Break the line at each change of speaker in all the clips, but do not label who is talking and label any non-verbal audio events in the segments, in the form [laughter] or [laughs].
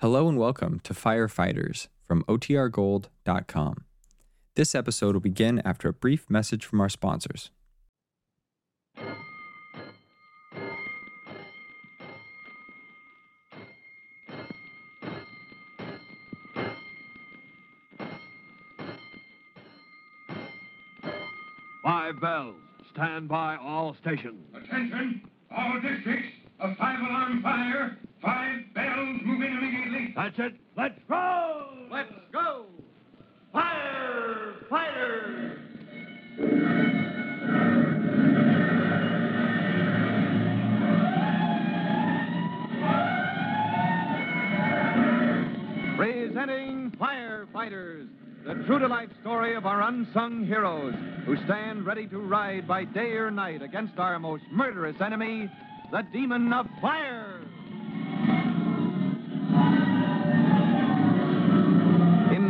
Hello and welcome to Firefighters from OTRGold.com. This episode will begin after a brief message from our sponsors.
Five bells. Stand by all stations.
Attention, all districts. A five-alarm fire. Five bells moving immediately.
That's it. Let's go!
Let's go. Fire fighters.
Presenting Firefighters, the true to life story of our unsung heroes who stand ready to ride by day or night against our most murderous enemy, the demon of fire.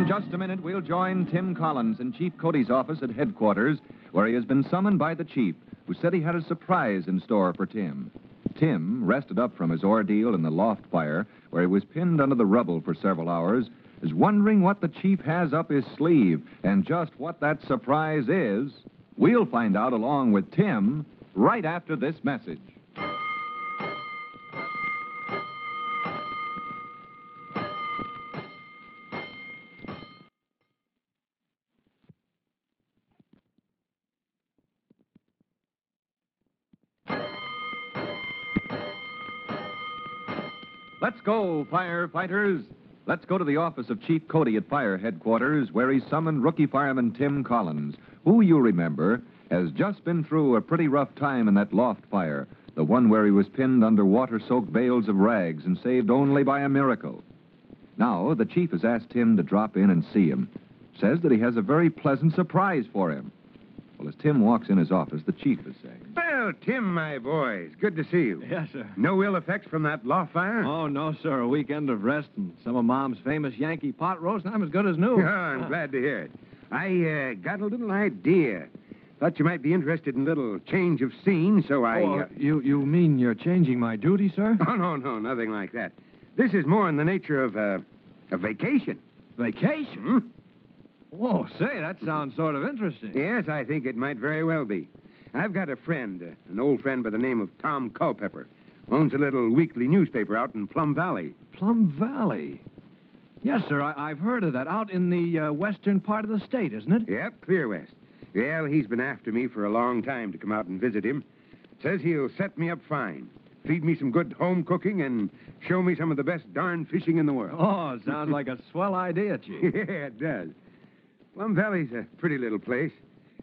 In just a minute, we'll join Tim Collins in Chief Cody's office at headquarters, where he has been summoned by the chief, who said he had a surprise in store for Tim. Tim, rested up from his ordeal in the loft fire, where he was pinned under the rubble for several hours, is wondering what the chief has up his sleeve, and just what that surprise is, we'll find out along with Tim right after this message. Let's go, firefighters. Let's go to the office of Chief Cody at Fire Headquarters, where he summoned rookie fireman Tim Collins, who, you remember, has just been through a pretty rough time in that loft fire, the one where he was pinned under water soaked bales of rags and saved only by a miracle. Now, the chief has asked him to drop in and see him. Says that he has a very pleasant surprise for him. Well, as Tim walks in his office, the chief is saying,
Well, Tim, my boys, good to see you.
Yes, sir.
No ill effects from that law fire?
Oh, no, sir. A weekend of rest and some of Mom's famous Yankee pot roast, and I'm as good as new. [laughs]
Oh, I'm glad to hear it. I uh, got a little idea. Thought you might be interested in a little change of scene, so I.
Oh,
Uh...
you, you mean you're changing my duty, sir? [laughs]
Oh, no, no, nothing like that. This is more in the nature of uh, a vacation.
Vacation?
Hmm?
Whoa, say, that sounds sort of interesting.
Yes, I think it might very well be. I've got a friend, uh, an old friend by the name of Tom Culpepper. Owns a little weekly newspaper out in Plum Valley.
Plum Valley. Yes, sir, I, I've heard of that. Out in the uh, western part of the state, isn't it?
Yep, Clear West. Well, he's been after me for a long time to come out and visit him. Says he'll set me up fine. Feed me some good home cooking and show me some of the best darn fishing in the world.
Oh, sounds like a swell idea, Chief. [laughs]
yeah, it does. Plum Valley's a pretty little place.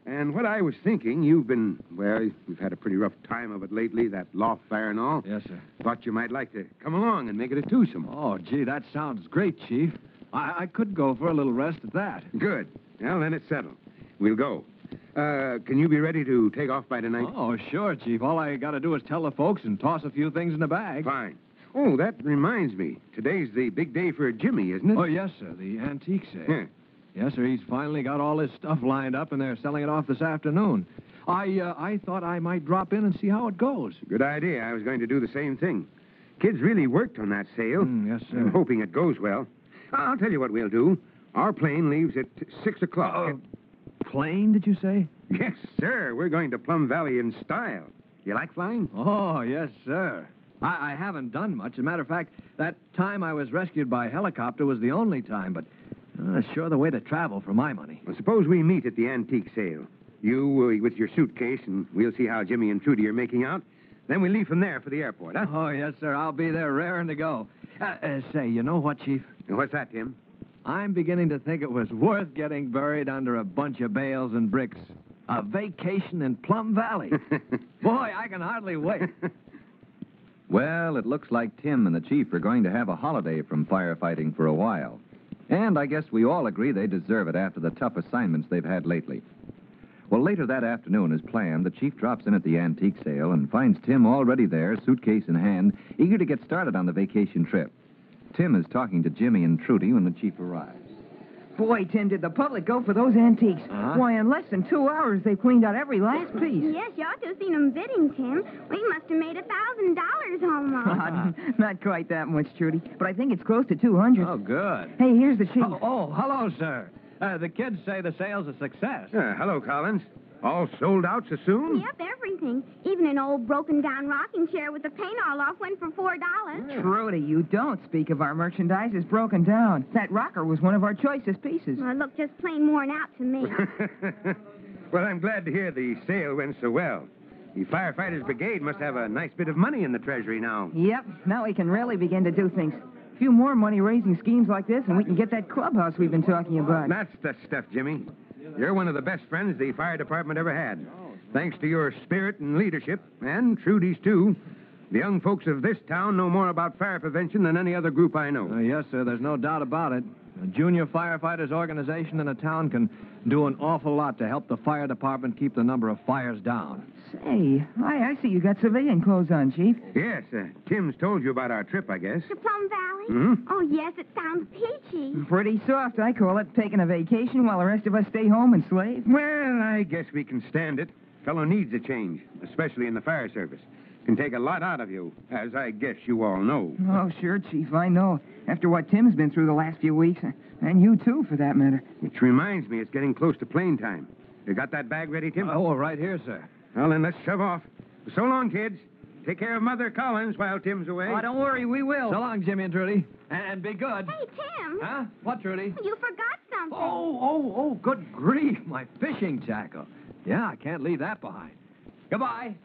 And what I was thinking, you've been, well, you've had a pretty rough time of it lately, that loft fire and all.
Yes, sir.
Thought you might like to come along and make it a twosome.
Oh, gee, that sounds great, Chief. I, I could go for a little rest at that.
Good. Well, then it's settled. We'll go. Uh, can you be ready to take off by tonight?
Oh, sure, Chief. All I got to do is tell the folks and toss a few things in the bag.
Fine. Oh, that reminds me. Today's the big day for Jimmy, isn't it?
Oh, yes, sir. The antique sale.
Yeah.
Yes, sir. He's finally got all his stuff lined up, and they're selling it off this afternoon. I uh, I thought I might drop in and see how it goes.
Good idea. I was going to do the same thing. Kids really worked on that sale.
Mm, yes, sir.
I'm hoping it goes well. I'll tell you what we'll do. Our plane leaves at 6 o'clock.
Uh, plane, did you say?
Yes, sir. We're going to Plum Valley in style. You like flying?
Oh, yes, sir. I, I haven't done much. As a matter of fact, that time I was rescued by helicopter was the only time, but uh, sure the way to travel for my money.
Well, suppose we meet at the antique sale. You uh, with your suitcase, and we'll see how Jimmy and Trudy are making out. Then we leave from there for the airport, huh?
Oh, yes, sir. I'll be there raring to go. Uh, uh, say, you know what, Chief?
What's that, Tim?
I'm beginning to think it was worth getting buried under a bunch of bales and bricks. A vacation in Plum Valley. [laughs] Boy, I can hardly wait. [laughs]
Well, it looks like Tim and the chief are going to have a holiday from firefighting for a while. And I guess we all agree they deserve it after the tough assignments they've had lately. Well, later that afternoon, as planned, the chief drops in at the antique sale and finds Tim already there, suitcase in hand, eager to get started on the vacation trip. Tim is talking to Jimmy and Trudy when the chief arrives.
Boy, Tim, did the public go for those antiques.
Huh?
Why, in less than two hours, they've cleaned out every last piece.
yes, you ought to have seen them bidding, Tim. We must have made a $1,000 not. [laughs]
Not quite that much, Trudy. But I think it's close to 200.
Oh, good.
Hey, here's the sheet.
Oh, oh hello, sir. Uh, the kids say the sale's a success.
Uh, hello, Collins. All sold out so soon?
Yep, everything. Even an old broken down rocking chair with the paint all off went for four dollars.
Trudy, you don't speak of our merchandise as broken down. That rocker was one of our choicest pieces.
Well, it looked just plain worn out to me. [laughs]
well, I'm glad to hear the sale went so well. The Firefighters Brigade must have a nice bit of money in the treasury now.
Yep, now we can really begin to do things. A few more money-raising schemes like this, and we can get that clubhouse we've been talking about.
That's the stuff, Jimmy. You're one of the best friends the fire department ever had. Thanks to your spirit and leadership, and Trudy's too, the young folks of this town know more about fire prevention than any other group I know.
Uh, yes, sir, there's no doubt about it. A junior firefighters organization in a town can do an awful lot to help the fire department keep the number of fires down.
Say, I, I see you got civilian clothes on, Chief.
Yes, uh, Tim's told you about our trip, I guess.
to Plum Valley?
Hmm?
Oh, yes, it sounds peachy.
Pretty soft, I call it, taking a vacation while the rest of us stay home and slave.
Well, I guess we can stand it. Fellow needs a change, especially in the fire service. Can take a lot out of you, as I guess you all know.
Oh, sure, Chief, I know. After what Tim's been through the last few weeks, and you too, for that matter.
Which reminds me, it's getting close to plane time. You got that bag ready, Tim?
Oh, right here, sir.
Well, then let's shove off. So long, kids. Take care of Mother Collins while Tim's away.
Oh, don't worry, we will.
So long, Jimmy and Trudy. And, and be good.
Hey, Tim.
Huh? What, Trudy?
You forgot something.
Oh, oh, oh, good grief, my fishing tackle. Yeah, I can't leave that behind. Goodbye.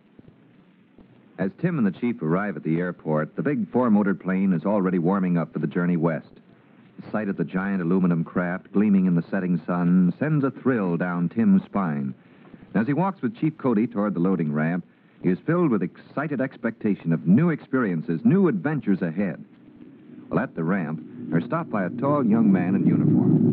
As Tim and the chief arrive at the airport, the big four-motored plane is already warming up for the journey west. The sight of the giant aluminum craft gleaming in the setting sun sends a thrill down Tim's spine. As he walks with Chief Cody toward the loading ramp, he is filled with excited expectation of new experiences, new adventures ahead. Well, at the ramp, they're stopped by a tall young man in uniform.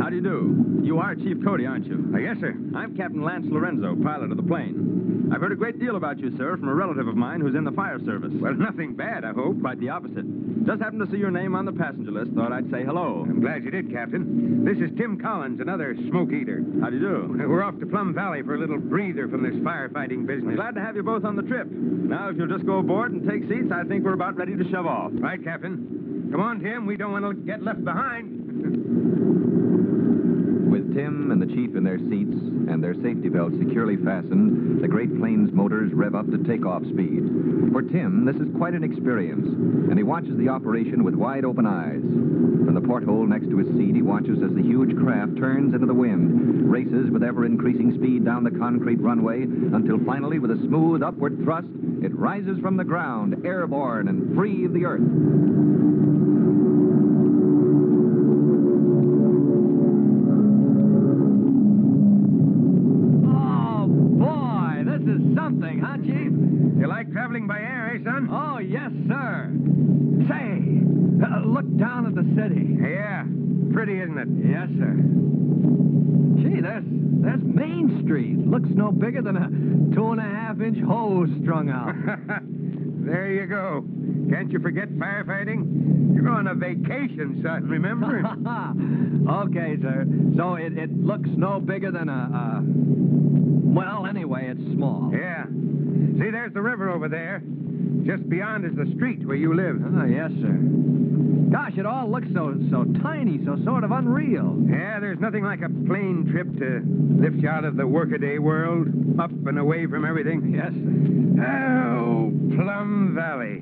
How do you do? You are Chief Cody, aren't you?
Uh, yes, sir.
I'm Captain Lance Lorenzo, pilot of the plane. I've heard a great deal about you, sir, from a relative of mine who's in the fire service.
Well, nothing bad, I hope.
Quite the opposite. Just happened to see your name on the passenger list. Thought I'd say hello.
I'm glad you did, Captain. This is Tim Collins, another smoke eater.
How do you do? [laughs]
We're off to Plum Valley for a little breather from this firefighting business.
Glad to have you both on the trip. Now, if you'll just go aboard and take seats, I think we're about ready to shove off.
Right, Captain. Come on, Tim. We don't want to get left behind.
Tim and the chief in their seats and their safety belts securely fastened, the great plane's motors rev up to takeoff speed. For Tim, this is quite an experience, and he watches the operation with wide open eyes. From the porthole next to his seat, he watches as the huge craft turns into the wind, races with ever increasing speed down the concrete runway, until finally, with a smooth upward thrust, it rises from the ground, airborne and free of the earth.
Pretty, isn't it?
Yes, sir. Gee, that's, there's Main Street. Looks no bigger than a two and a half inch hose strung out. [laughs]
there you go. Can't you forget firefighting? You're on a vacation, son, remember? [laughs]
okay, sir. So it, it looks no bigger than a, a. Well, anyway, it's small.
yeah. See, there's the river over there. Just beyond is the street where you live.
Oh, yes, sir. Gosh, it all looks so so tiny, so sort of unreal.
Yeah, there's nothing like a plane trip to lift you out of the workaday world, up and away from everything.
Yes.
Oh, Plum Valley.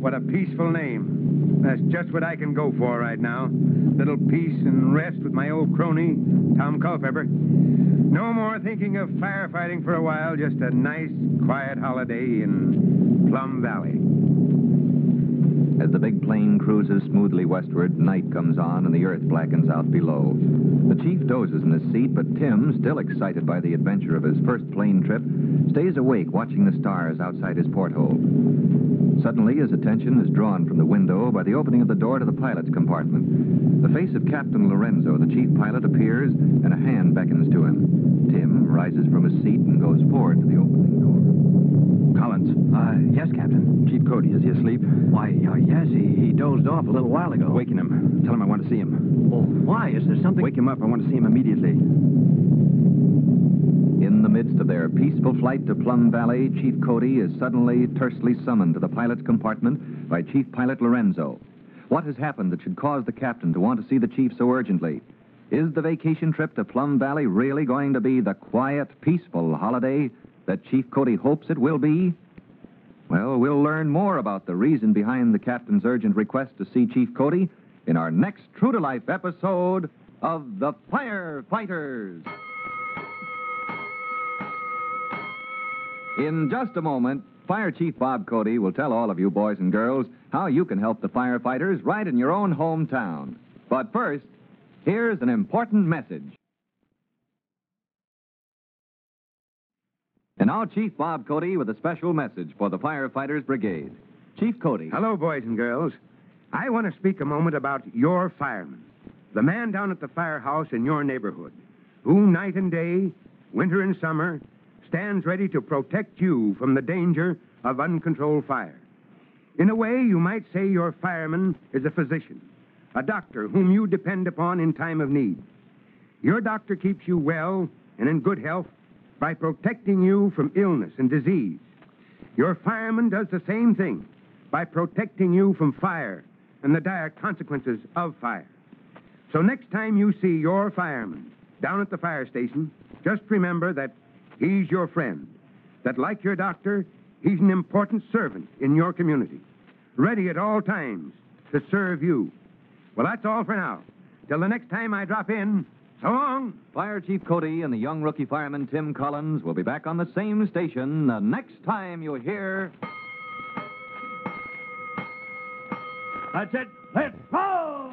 What a peaceful name. That's just what I can go for right now. Little peace and rest with my old crony, Tom Culpepper. No more thinking of firefighting for a while, just a nice, quiet holiday in Plum Valley.
As the big plane cruises smoothly westward, night comes on and the earth blackens out below. The chief dozes in his seat, but Tim, still excited by the adventure of his first plane trip, stays awake watching the stars outside his porthole. Suddenly, his attention is drawn from the window by the opening of the door to the pilot's compartment. The face of Captain Lorenzo, the chief pilot, appears, and a hand beckons to him. Tim rises from his seat and goes forward to the opening door.
Collins.
Uh, yes, Captain.
Chief Cody, is he asleep?
Why, uh, yes, he, he dozed off a little while ago.
Waking him. Tell him I want to see him.
Oh, why? Is there something...
Wake him up. I want to see him immediately.
In the midst of their peaceful flight to Plum Valley, Chief Cody is suddenly tersely summoned to the pilot's compartment by Chief Pilot Lorenzo. What has happened that should cause the captain to want to see the chief so urgently? Is the vacation trip to Plum Valley really going to be the quiet, peaceful holiday that Chief Cody hopes it will be? Well, we'll learn more about the reason behind the captain's urgent request to see Chief Cody in our next true to life episode of The Firefighters. In just a moment, Fire Chief Bob Cody will tell all of you boys and girls how you can help the firefighters right in your own hometown. But first, here's an important message. And now, Chief Bob Cody with a special message for the Firefighters Brigade. Chief Cody.
Hello, boys and girls. I want to speak a moment about your fireman, the man down at the firehouse in your neighborhood, who night and day, winter and summer, stands ready to protect you from the danger of uncontrolled fire. In a way, you might say your fireman is a physician, a doctor whom you depend upon in time of need. Your doctor keeps you well and in good health by protecting you from illness and disease. Your fireman does the same thing by protecting you from fire and the dire consequences of fire. So next time you see your fireman down at the fire station, just remember that he's your friend, that like your doctor, he's an important servant in your community, ready at all times to serve you. Well, that's all for now. Till the next time I drop in, so long.
Fire Chief Cody and the young rookie fireman Tim Collins will be back on the same station the next time you hear.
That's it. Let's go!